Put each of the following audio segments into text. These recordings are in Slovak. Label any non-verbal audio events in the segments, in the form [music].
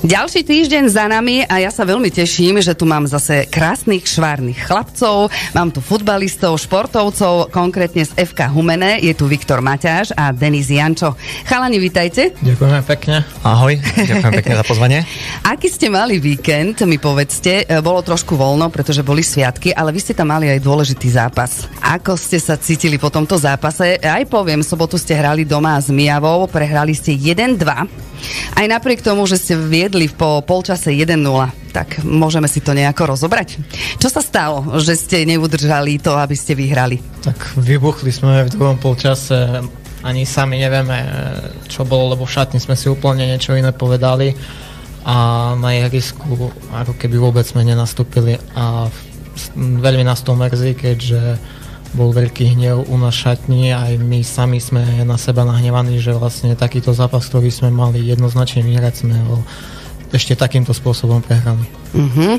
Ďalší týždeň za nami a ja sa veľmi teším, že tu mám zase krásnych švárnych chlapcov, mám tu futbalistov, športovcov, konkrétne z FK Humene, je tu Viktor Maťáš a Denis Jančo. Chalani, vitajte. Ďakujeme pekne. Ahoj, ďakujem pekne za pozvanie. [laughs] Aký ste mali víkend, mi povedzte. E, bolo trošku voľno, pretože boli sviatky, ale vy ste tam mali aj dôležitý zápas. Ako ste sa cítili po tomto zápase? Aj poviem, sobotu ste hrali doma s Mijavou, prehrali ste 1-2. Aj napriek tomu, že ste viedli po polčase 1-0, tak môžeme si to nejako rozobrať. Čo sa stalo, že ste neudržali to, aby ste vyhrali? Tak vybuchli sme v druhom polčase, ani sami nevieme, čo bolo, lebo v šatni sme si úplne niečo iné povedali. A na ihrisku ako keby vôbec sme nenastúpili. A veľmi nás to mrzí, keďže bol veľký hnev u nás šatni, aj my sami sme na seba nahnevaní, že vlastne takýto zápas, ktorý sme mali jednoznačne vyhrať, sme ho ešte takýmto spôsobom prehrali. Uh-huh.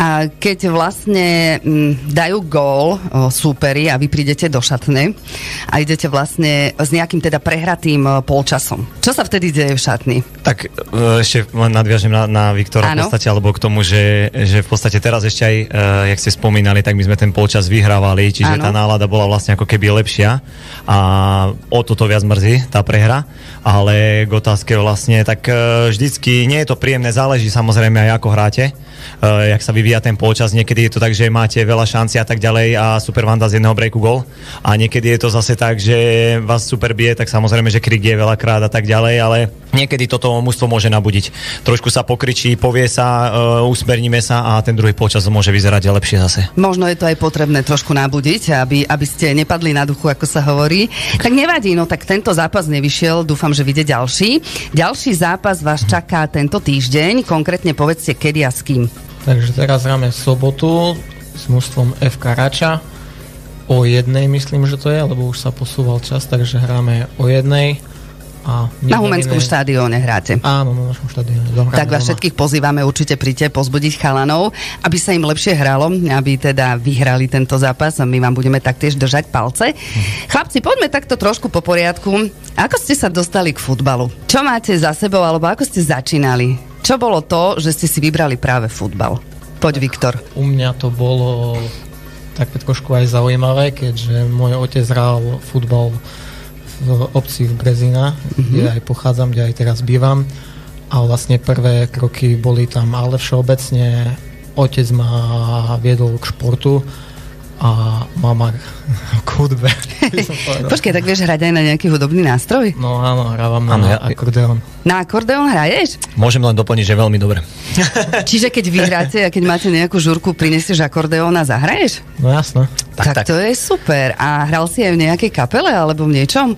A keď vlastne m, dajú gól o, súperi a vy prídete do šatne a idete vlastne s nejakým teda prehratým o, polčasom. Čo sa vtedy deje v šatni? Tak e, ešte len nadviažem na, na Viktora ano? v podstate, alebo k tomu, že, že v podstate teraz ešte aj, uh, jak ste spomínali, tak my sme ten polčas vyhrávali, čiže ano. tá nálada bola vlastne ako keby lepšia a o toto viac mrzí tá prehra, ale k otázke vlastne, tak uh, vždycky nie je to príjemné, záleží samozrejme aj ako hráte, uh, jak sa vyvíja ten polčas. Niekedy je to tak, že máte veľa šanci a tak ďalej a super vám dá z jedného breaku gol. A niekedy je to zase tak, že vás super bije, tak samozrejme, že krik je veľakrát a tak ďalej, ale niekedy toto mužstvo môže nabudiť. Trošku sa pokričí, povie sa, uh, usmerníme sa a ten druhý polčas môže vyzerať lepšie zase. Možno je to aj potrebné trošku nabudiť, aby, aby ste nepadli na duchu, ako sa hovorí. Tak nevadí, no tak tento zápas nevyšiel, dúfam, že vyjde ďalší. Ďalší zápas vás čaká tento týždeň, konkrétne povedzte kedy a s kým. Takže teraz hráme sobotu s mužstvom FK Rača. O jednej myslím, že to je, lebo už sa posúval čas, takže hráme o jednej. A na Humenskom iné... štádióne hráte. Áno, na našom štádióne. Tak vás všetkých pozývame, určite príďte pozbudiť chalanov, aby sa im lepšie hralo, aby teda vyhrali tento zápas a my vám budeme taktiež držať palce. Hm. Chlapci, poďme takto trošku po poriadku. Ako ste sa dostali k futbalu? Čo máte za sebou, alebo ako ste začínali? Čo bolo to, že ste si vybrali práve futbal? Poď, Viktor. U mňa to bolo také trošku aj zaujímavé, keďže môj otec hral futbal v obci v Brezina, mm-hmm. kde aj pochádzam, kde aj teraz bývam. A vlastne prvé kroky boli tam, ale všeobecne otec ma viedol k športu a mama k hudbe. Počkej, tak vieš hrať aj na nejaký hudobný nástroj? No áno, hrávam na ano, ja, akordeón. Na akordeón hraješ? Môžem len doplniť, že veľmi dobre. [laughs] Čiže keď vyhráte a keď máte nejakú žurku, prinesieš akordeón a zahraješ? No jasné. Tak, tak, tak to je super. A hral si aj v nejakej kapele alebo v niečom?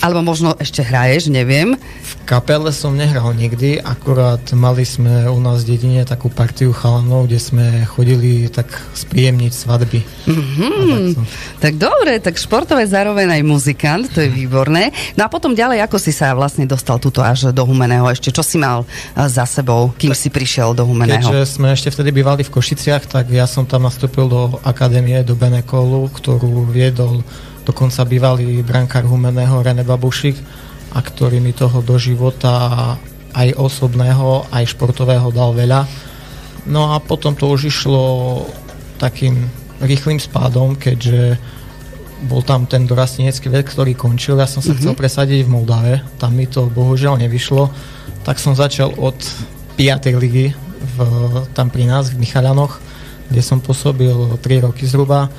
Alebo možno ešte hraješ, neviem. V kapele som nehral nikdy, akurát mali sme u nás v dedine takú partiu chalanov, kde sme chodili tak spríjemniť svadby. Mm-hmm. Tak, som... tak dobre, tak športové zároveň aj muzikant, to je výborné. No a potom ďalej, ako si sa vlastne dostal tuto až do Humeného? Ešte čo si mal za sebou, kým tak, si prišiel do Humeného? Keďže sme ešte vtedy bývali v Košiciach, tak ja som tam nastúpil do akadémie, do Benekolu, ktorú viedol dokonca bývalý brankár Humeného René Babušik a ktorý mi toho do života aj osobného, aj športového dal veľa. No a potom to už išlo takým rýchlým spádom, keďže bol tam ten dorastenecký vek, ktorý končil. Ja som sa mm-hmm. chcel presadiť v Moldave, tam mi to bohužiaľ nevyšlo. Tak som začal od 5. ligy v, tam pri nás v Michalianoch, kde som pôsobil 3 roky zhruba.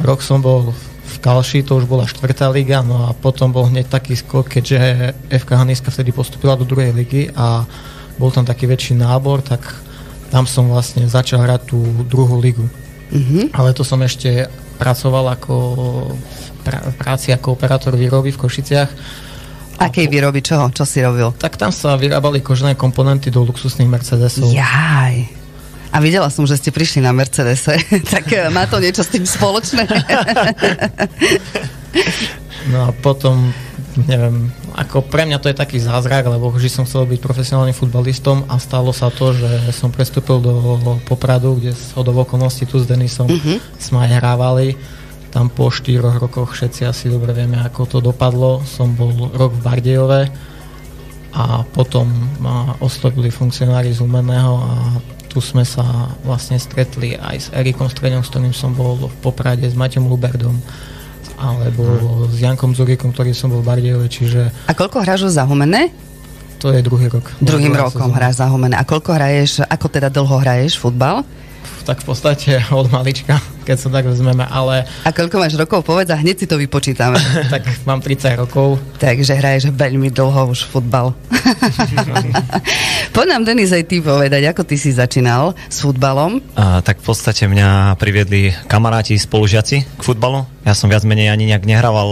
Rok som bol v v Kalši to už bola štvrtá liga, no a potom bol hneď taký skok, keďže FK Haniska vtedy postupila do druhej ligy a bol tam taký väčší nábor, tak tam som vlastne začal hrať tú druhú ligu. Mm-hmm. Ale to som ešte pracoval ako v práci ako operátor výroby v Košiciach. Akej výroby? Čoho? Čo si robil? Tak tam sa vyrábali kožené komponenty do luxusných Mercedesov. Jaj. A videla som, že ste prišli na Mercedese, [laughs] tak eh, má to niečo s tým spoločné. [laughs] no a potom, neviem, ako pre mňa to je taký zázrak, lebo vždy som chcel byť profesionálnym futbalistom a stalo sa to, že som prestúpil do Popradu, kde z hodov okolností tu s Denisom uh-huh. sme aj hrávali tam po 4 rokoch všetci asi dobre vieme, ako to dopadlo. Som bol rok v Bardejove a potom ma oslovili funkcionári z Umeného a tu sme sa vlastne stretli aj s Erikom Streňom, s ktorým som bol v Poprade, s Maťom Luberdom alebo hmm. s Jankom Zurikom, ktorý som bol v Bardejove, čiže... A koľko hráš za Humené? To je druhý rok. Druhým rokom hráš za Humené. A koľko hraješ, ako teda dlho hraješ futbal? tak v podstate od malička, keď sa tak vezmeme, ale... A koľko máš rokov, povedz a hneď si to vypočítame. [laughs] tak mám 30 rokov. Takže hraješ veľmi dlho už futbal. [laughs] Poď nám, Denis, aj ty povedať, ako ty si začínal s futbalom? A, tak v podstate mňa priviedli kamaráti, spolužiaci k futbalu. Ja som viac menej ani nejak nehrával,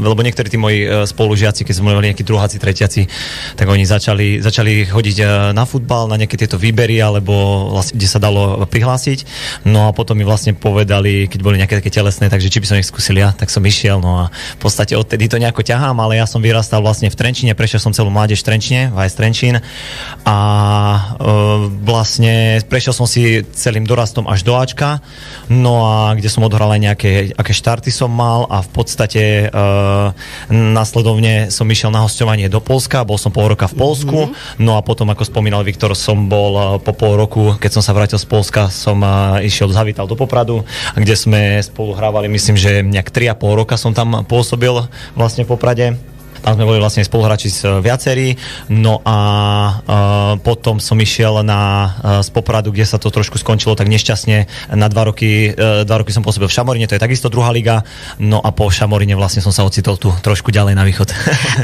lebo niektorí tí moji e, spolužiaci, keď sme mali nejakí druháci, tretiaci, tak oni začali, začali chodiť e, na futbal, na nejaké tieto výbery, alebo vlastne, kde sa dalo prihlásiť. No a potom mi vlastne povedali, keď boli nejaké také telesné, takže či by som ich skúsil ja, tak som išiel. No a v podstate odtedy to nejako ťahám, ale ja som vyrastal vlastne v Trenčine, prešiel som celú mládež v Trenčine, AS Trenčín a e, vlastne prešiel som si celým dorastom až do Ačka, no a kde som odhral aj nejaké aké štarty som mal a v podstate e, následovne som išiel na hostovanie do Polska, bol som pol roka v Polsku, mm-hmm. no a potom, ako spomínal Viktor, som bol e, po pol roku, keď som sa vrátil z Polska, som išiel, zavítal do Popradu, kde sme spolu hrávali, myslím, že nejak 3,5 roka som tam pôsobil vlastne v Poprade. Tam sme boli vlastne spoluhráči s e, viacerí. No a uh, potom som išiel na uh, z Popradu, kde sa to trošku skončilo tak nešťastne. Na dva roky, uh, dva roky som pôsobil v Šamorine, to je takisto druhá liga. No a po Šamorine vlastne som sa ocitol tu trošku ďalej na východ.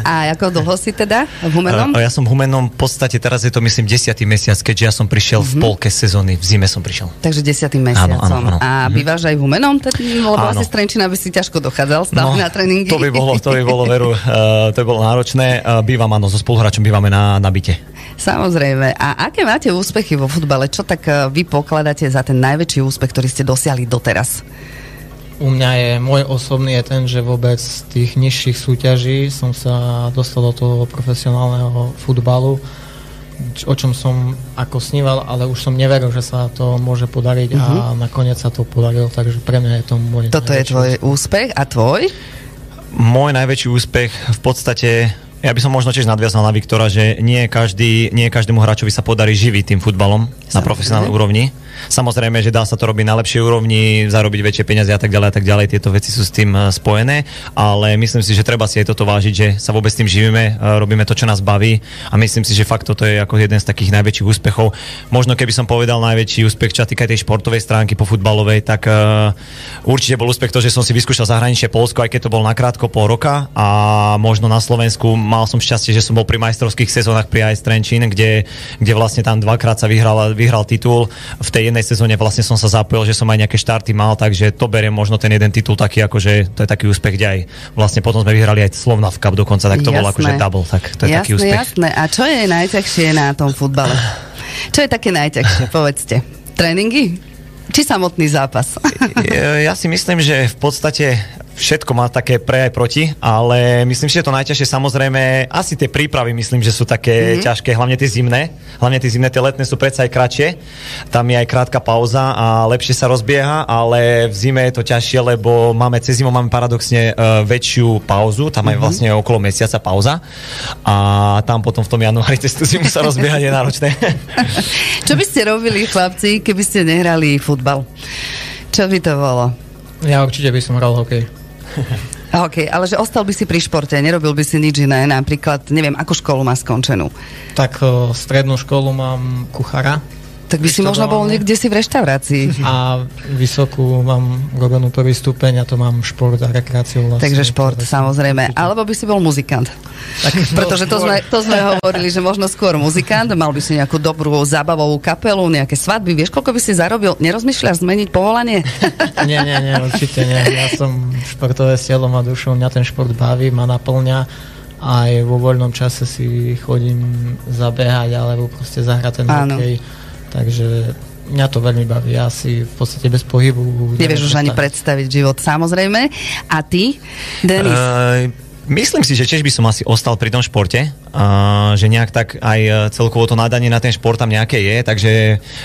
A ako dlho si teda v Humenom? Uh, ja som v Humenom v podstate teraz je to myslím 10. mesiac, keďže ja som prišiel uh-huh. v mhm. polke sezóny, v zime som prišiel. Takže 10. mesiacom. Áno, áno, áno. A mhm. bývaš aj v Humenom? Lebo áno. asi z Trenčina by si ťažko dochádzal stále no, na tréningy. To by bolo, to by bolo veru, uh, to by bolo náročné Samozrejme, bývam áno, so spoluhráčom bývame na, na byte. Samozrejme. A aké máte úspechy vo futbale? Čo tak e, vy pokladáte za ten najväčší úspech, ktorý ste dosiahli doteraz? U mňa je, môj osobný je ten, že vôbec z tých nižších súťaží som sa dostal do toho profesionálneho futbalu, o čom som ako sníval, ale už som neveril, že sa to môže podariť uh-huh. a mhm. nakoniec sa to podarilo, takže pre mňa je to môj Toto je tvoj úspech a tvoj? Môj najväčší úspech v podstate ja by som možno tiež nadviazal na Viktora, že nie, každý, nie každému hráčovi sa podarí živiť tým futbalom na profesionálnej úrovni. Samozrejme, že dá sa to robiť na lepšej úrovni, zarobiť väčšie peniaze a tak ďalej a tak ďalej. Tieto veci sú s tým eh, spojené, ale myslím si, že treba si aj toto vážiť, že sa vôbec tým živíme, eh, robíme to, čo nás baví a myslím si, že fakt toto je ako jeden z takých najväčších úspechov. Možno keby som povedal najväčší úspech, čo týka tej športovej stránky po futbalovej, tak uh, určite bol úspech to, že som si vyskúšal zahraničie Polsko, aj keď to bol nakrátko pol roka a možno na Slovensku mal som šťastie, že som bol pri majstrovských sezónach pri AS Trenčín, kde, kde vlastne tam dvakrát sa vyhral, vyhral titul. V tej jednej sezóne vlastne som sa zapojil, že som aj nejaké štarty mal, takže to beriem možno ten jeden titul taký, akože to je taký úspech, kde aj vlastne potom sme vyhrali aj Slovna v Cup dokonca, tak to jasné. bol akože double, tak to je jasné, taký úspech. Jasné, a čo je najťažšie na tom futbale? Čo je také najťažšie, [laughs] povedzte? Tréningy? Či samotný zápas? ja si myslím, že v podstate všetko má také pre aj proti, ale myslím, že je to najťažšie samozrejme, asi tie prípravy myslím, že sú také mm-hmm. ťažké, hlavne tie zimné, hlavne tie zimné, tie letné sú predsa aj kratšie, tam je aj krátka pauza a lepšie sa rozbieha, ale v zime je to ťažšie, lebo máme cez zimu máme paradoxne uh, väčšiu pauzu, tam mm-hmm. je vlastne okolo mesiaca pauza a tam potom v tom januári cez tú zimu sa rozbieha je náročné. [laughs] Čo by ste robili chlapci, keby ste nehrali futbal? Čo by to bolo? Ja určite by som hral hokej. [laughs] OK, ale že ostal by si pri športe, nerobil by si nič iné, napríklad, neviem, akú školu má skončenú? Tak strednú školu mám kuchára, tak by si možno bol niekde si v reštaurácii. A vysokú mám robenú prvý stupeň a to mám šport a rekreáciu. Vlastne, Takže šport, samozrejme. Alebo by si bol muzikant. Tak, [laughs] Pretože to sme, to sme hovorili, že možno skôr muzikant, mal by si nejakú dobrú zábavovú kapelu, nejaké svadby. Vieš, koľko by si zarobil? Nerozmýšľaš zmeniť povolanie? [laughs] nie, nie, nie, určite nie. Ja som športové s telom a dušou, mňa ten šport baví, ma naplňa aj vo voľnom čase si chodím zabehať alebo proste zahrať ten hokej Takže mňa to veľmi baví. Ja si v podstate bez pohybu... Nevieš už ani predstaviť život, samozrejme. A ty, Denis? Uh, Myslím si, že tiež by som asi ostal pri tom športe. Že nejak tak aj celkovo to nadanie na ten šport tam nejaké je, takže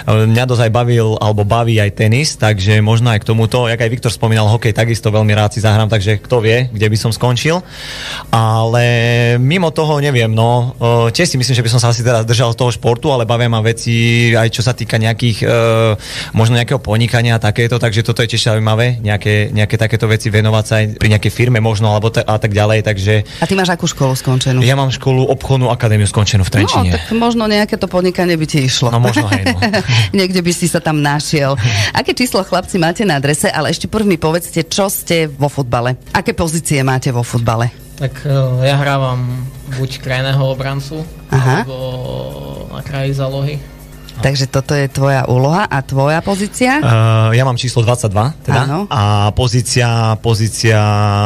mňa dosť aj bavil, alebo baví aj tenis, takže možno aj k tomuto, jak aj Viktor spomínal, hokej takisto veľmi rád si zahrám, takže kto vie, kde by som skončil. Ale mimo toho neviem, no, tiež si myslím, že by som sa asi teraz držal z toho športu, ale bavia ma veci aj čo sa týka nejakých, možno nejakého podnikania a takéto, takže toto je tiež zaujímavé, nejaké, nejaké takéto veci venovať sa aj pri nejakej firme možno, alebo t- a tak ďalej, takže... A ty máš akú školu skončenú? Ja mám školu obchodnú akadémiu skončenú v Trenčine. No, tak možno nejaké to podnikanie by ti išlo. No možno aj, no. [laughs] Niekde by si sa tam našiel. [laughs] Aké číslo chlapci máte na adrese, ale ešte prvý povedzte, čo ste vo futbale? Aké pozície máte vo futbale? Tak uh, ja hrávam buď krajného obrancu, Aha. alebo na kraji zálohy. Takže toto je tvoja úloha a tvoja pozícia? Uh, ja mám číslo 22 teda. Áno. A pozícia, pozícia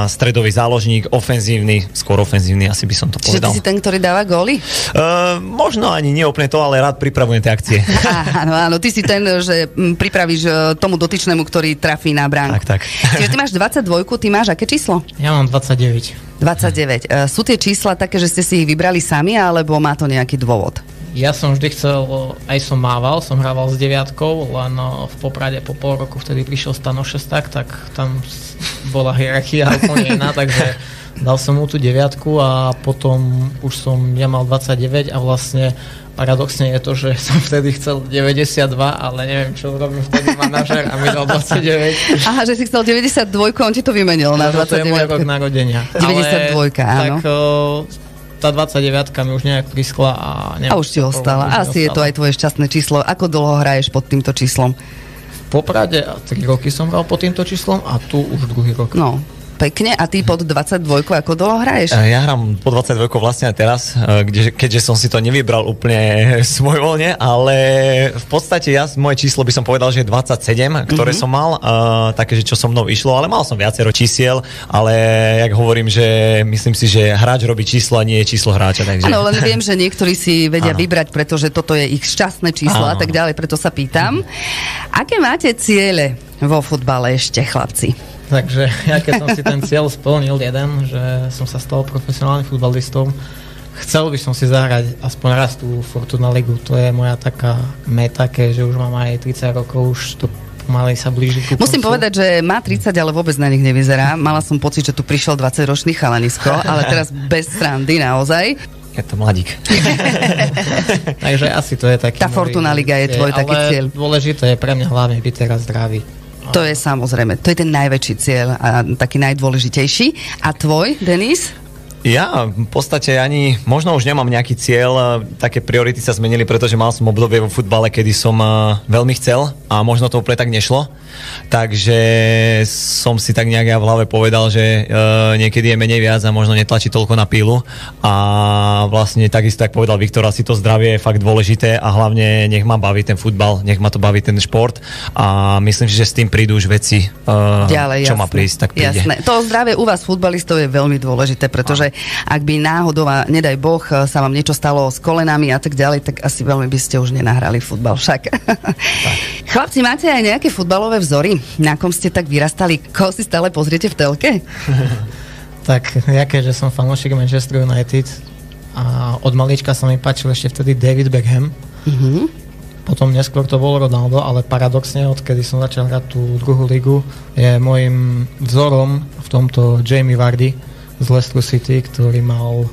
stredový záložník, ofenzívny, skôr ofenzívny, asi by som to povedal. Čiže ty si ten, ktorý dáva góly? Uh, možno ani nie úplne to, ale rád pripravujem tie akcie. [laughs] Áno, áno, ty si ten, že pripravíš e, tomu dotyčnému, ktorý trafí na bránku. Tak, tak. [laughs] Čiže ty máš 22, ty máš aké číslo? Ja mám 29. 29. Uh, sú tie čísla také, že ste si ich vybrali sami, alebo má to nejaký dôvod? Ja som vždy chcel, aj som mával, som hrával s deviatkou, len v Poprade po pol roku vtedy prišiel Stano Šestak, tak tam [laughs] bola hierarchia úplne iná, [laughs] takže dal som mu tú deviatku a potom už som, ja mal 29 a vlastne paradoxne je to, že [laughs] som vtedy chcel 92, ale neviem, čo urobil vtedy manažer a mi dal 29. Aha, že si chcel 92, on ti to vymenil na 29. No, to je môj rok narodenia. 92, áno. Tak tá 29 mi už nejak priskla a neviem, A už ti ostala. Asi ostala. je to aj tvoje šťastné číslo. Ako dlho hraješ pod týmto číslom? Poprade 3 roky som hral pod týmto číslom a tu už druhý rok. No, pekne. A ty pod 22 ako dlho hraješ? E, ja hrám pod 22 vlastne aj teraz, e, kde, keďže som si to nevybral úplne [laughs] svojvoľne, ale v podstate ja, moje číslo by som povedal, že je 27, ktoré mm-hmm. som mal, uh, také, že čo so mnou išlo, ale mal som viacero čísiel, ale jak hovorím, že myslím si, že hráč robí číslo a nie je číslo hráča. Takže... Áno, len viem, že [laughs] niektorí si vedia ano. vybrať, pretože toto je ich šťastné číslo ano. a tak ďalej, preto sa pýtam. Aké máte ciele vo futbale ešte, chlapci? Takže ja keď som si ten cieľ splnil jeden, že som sa stal profesionálnym futbalistom, chcel by som si zahrať aspoň raz tú Fortuna Ligu. To je moja taká meta, že už mám aj 30 rokov, už to pomaly sa blíži ku Musím povedať, že má 30, ale vôbec na nich nevyzerá. Mala som pocit, že tu prišiel 20-ročný chalanisko, ale teraz bez strandy naozaj. Je to mladík. [laughs] Takže asi to je taký... Tá Fortuna Liga je tvoj taký cieľ. dôležité je pre mňa hlavne byť teraz zdravý. To je samozrejme, to je ten najväčší cieľ a taký najdôležitejší. A tvoj, Denis? Ja v podstate ani, možno už nemám nejaký cieľ, také priority sa zmenili, pretože mal som obdobie vo futbale, kedy som veľmi chcel a možno to úplne tak nešlo. Takže som si tak nejak ja v hlave povedal, že uh, niekedy je menej viac a možno netlačí toľko na pílu. A vlastne takisto, tak povedal Viktor, asi to zdravie je fakt dôležité a hlavne nech ma baví ten futbal, nech ma to baví ten šport a myslím si, že s tým prídu už veci, Ďalej, čo jasné, má prísť, tak príde. Jasné. To zdravie u vás futbalistov je veľmi dôležité, pretože ak by náhodou, a nedaj Boh, sa vám niečo stalo s kolenami a tak ďalej, tak asi veľmi by ste už nenahrali futbal však. Chlapci, máte aj nejaké futbalové vzory, na kom ste tak vyrastali? Koho si stále pozriete v telke? [laughs] tak ja keďže som fanúšik Manchester United a od malička sa mi páčil ešte vtedy David Beckham. Mm-hmm. Potom neskôr to bol Ronaldo, ale paradoxne, odkedy som začal hrať tú druhú ligu, je môjim vzorom v tomto Jamie Vardy, z Leicester City, ktorý mal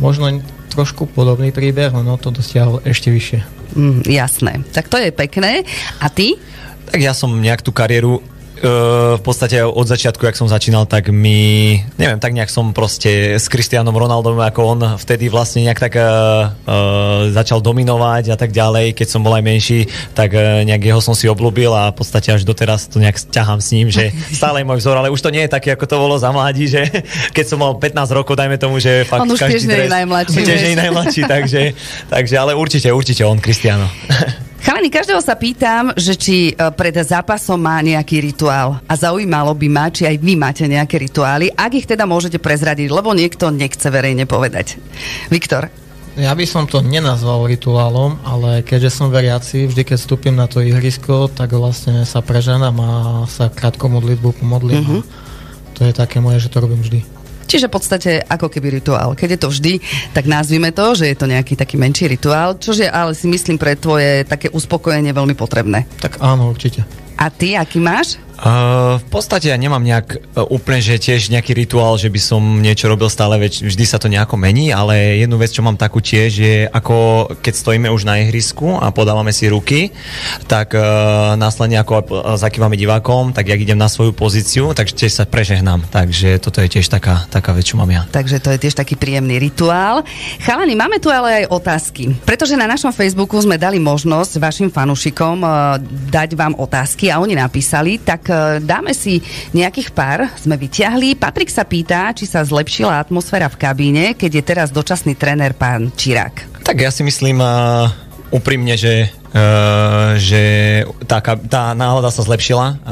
možno trošku podobný príbeh, no to dosiahol ešte vyššie. Mm, jasné. Tak to je pekné. A ty? Tak ja som nejak tú kariéru Uh, v podstate od začiatku, jak som začínal, tak mi, neviem, tak nejak som proste s Kristianom Ronaldom, ako on vtedy vlastne nejak tak uh, uh, začal dominovať a tak ďalej, keď som bol aj menší, tak uh, nejak jeho som si oblúbil a v podstate až doteraz to nejak ťahám s ním, že [laughs] stále je môj vzor, ale už to nie je také, ako to bolo za mladí, že [laughs] keď som mal 15 rokov, dajme tomu, že fakt on už každý tiež nie je najmladší. [laughs] Tiež nie je najmladší, takže, takže ale určite, určite on, Kristiano. Chalani, každého sa pýtam, že či e, pred zápasom má nejaký rituál. A zaujímalo by ma, či aj vy máte nejaké rituály, ak ich teda môžete prezradiť, lebo niekto nechce verejne povedať. Viktor. Ja by som to nenazval rituálom, ale keďže som veriaci, vždy keď vstúpim na to ihrisko, tak vlastne sa preženám a sa krátko modlitbu pomodlím. Mm-hmm. To je také moje, že to robím vždy. Čiže v podstate ako keby rituál. Keď je to vždy, tak nazvime to, že je to nejaký taký menší rituál, čože ale si myslím pre tvoje také uspokojenie veľmi potrebné. Tak áno, určite. A ty, aký máš? Uh, v podstate ja nemám nejak uh, úplne, že tiež nejaký rituál, že by som niečo robil stále, veď vždy sa to nejako mení, ale jednu vec, čo mám takú tiež, je ako keď stojíme už na ihrisku a podávame si ruky, tak uh, následne ako zakývame divákom, tak jak idem na svoju pozíciu, tak tiež sa prežehnám. Takže toto je tiež taká, taká vec, čo mám ja. Takže to je tiež taký príjemný rituál. Chalani, máme tu ale aj otázky, pretože na našom Facebooku sme dali možnosť vašim fanúšikom uh, dať vám otázky a oni napísali, tak Eh, dáme si nejakých pár, sme vyťahli. Patrik sa pýta, či sa zlepšila atmosféra v kabíne, keď je teraz dočasný tréner pán Čirák. Tak ja si myslím uh, úprimne, že Uh, že tá, tá nálada sa zlepšila.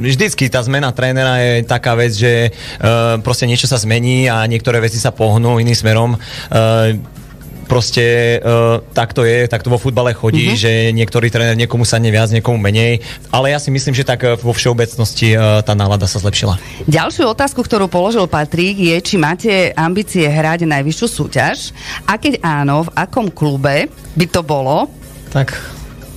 Vždycky tá zmena trénera je taká vec, že uh, proste niečo sa zmení a niektoré veci sa pohnú iným smerom. Proste uh, tak to je, tak to vo futbale chodí, mm-hmm. že niektorý tréner niekomu sa neviac, niekomu menej, ale ja si myslím, že tak e, vo všeobecnosti uh, tá nálada sa zlepšila. Ďalšiu otázku, ktorú položil Patrik, je, či máte ambície hrať najvyššiu súťaž a keď áno, v akom klube by to bolo? Tak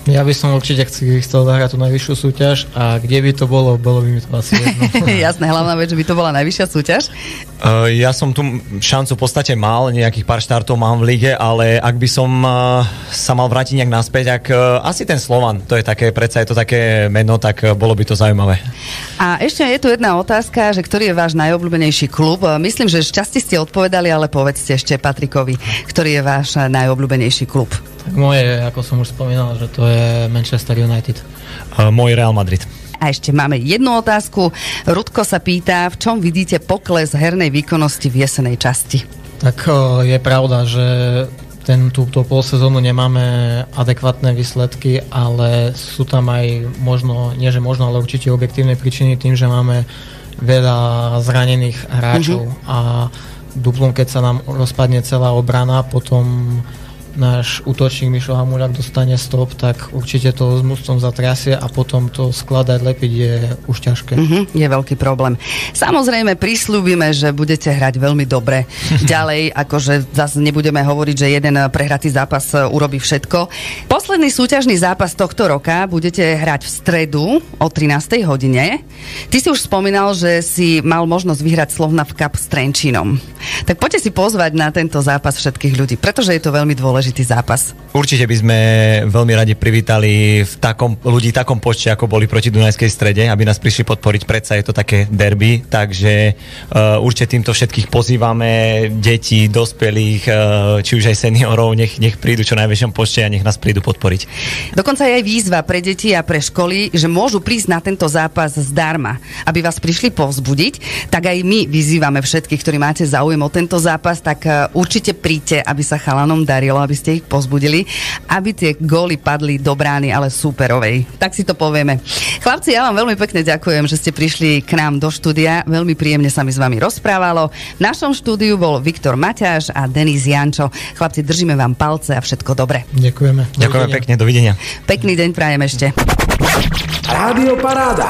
ja by som určite chcel zahrať tú najvyššiu súťaž a kde by to bolo, bolo by mi to asi jedno. [laughs] Jasné, hlavná vec, že by to bola najvyššia súťaž. Uh, ja som tu šancu v podstate mal, nejakých pár štartov mám v lige, ale ak by som uh, sa mal vrátiť nejak naspäť, ak uh, asi ten Slovan, to je také, predsa je to také meno, tak uh, bolo by to zaujímavé. A ešte je tu jedna otázka, že ktorý je váš najobľúbenejší klub? Myslím, že šťastie ste odpovedali, ale povedzte ešte Patrikovi, ktorý je váš najobľúbenejší klub. Tak moje, ako som už spomínal, že to je Manchester United. Uh, môj Real Madrid. A ešte máme jednu otázku. Rudko sa pýta, v čom vidíte pokles hernej výkonnosti v jesenej časti? Tak je pravda, že ten, túto polsezónu nemáme adekvátne výsledky, ale sú tam aj možno, nie že možno, ale určite objektívne príčiny tým, že máme veľa zranených hráčov uh-huh. a duplom, keď sa nám rozpadne celá obrana, potom náš útočník Mišo Hamuľak dostane stop, tak určite to s mústvom zatrasie a potom to skladať, lepiť je už ťažké. Mm-hmm, je veľký problém. Samozrejme, prislúbime, že budete hrať veľmi dobre. [laughs] Ďalej, akože zase nebudeme hovoriť, že jeden prehratý zápas e, urobí všetko. Posledný súťažný zápas tohto roka budete hrať v stredu o 13. hodine. Ty si už spomínal, že si mal možnosť vyhrať Slovna v Cup s Trenčínom. Tak poďte si pozvať na tento zápas všetkých ľudí, pretože je to veľmi dôležité dôležitý zápas. Určite by sme veľmi radi privítali v takom, ľudí v takom počte, ako boli proti Dunajskej strede, aby nás prišli podporiť. Predsa je to také derby, takže uh, určite týmto všetkých pozývame, deti, dospelých, uh, či už aj seniorov, nech, nech prídu čo najväčšom počte a nech nás prídu podporiť. Dokonca je aj výzva pre deti a pre školy, že môžu prísť na tento zápas zdarma, aby vás prišli povzbudiť. Tak aj my vyzývame všetkých, ktorí máte záujem o tento zápas, tak uh, určite príďte, aby sa chalanom darilo, aby ste ich pozbudili, aby tie góly padli do brány, ale súperovej. Tak si to povieme. Chlapci, ja vám veľmi pekne ďakujem, že ste prišli k nám do štúdia. Veľmi príjemne sa mi s vami rozprávalo. V našom štúdiu bol Viktor Maťáš a Denis Jančo. Chlapci, držíme vám palce a všetko dobre. Ďakujeme. Ďakujeme pekne, dovidenia. Pekný deň prajem ešte. Rádio Paráda.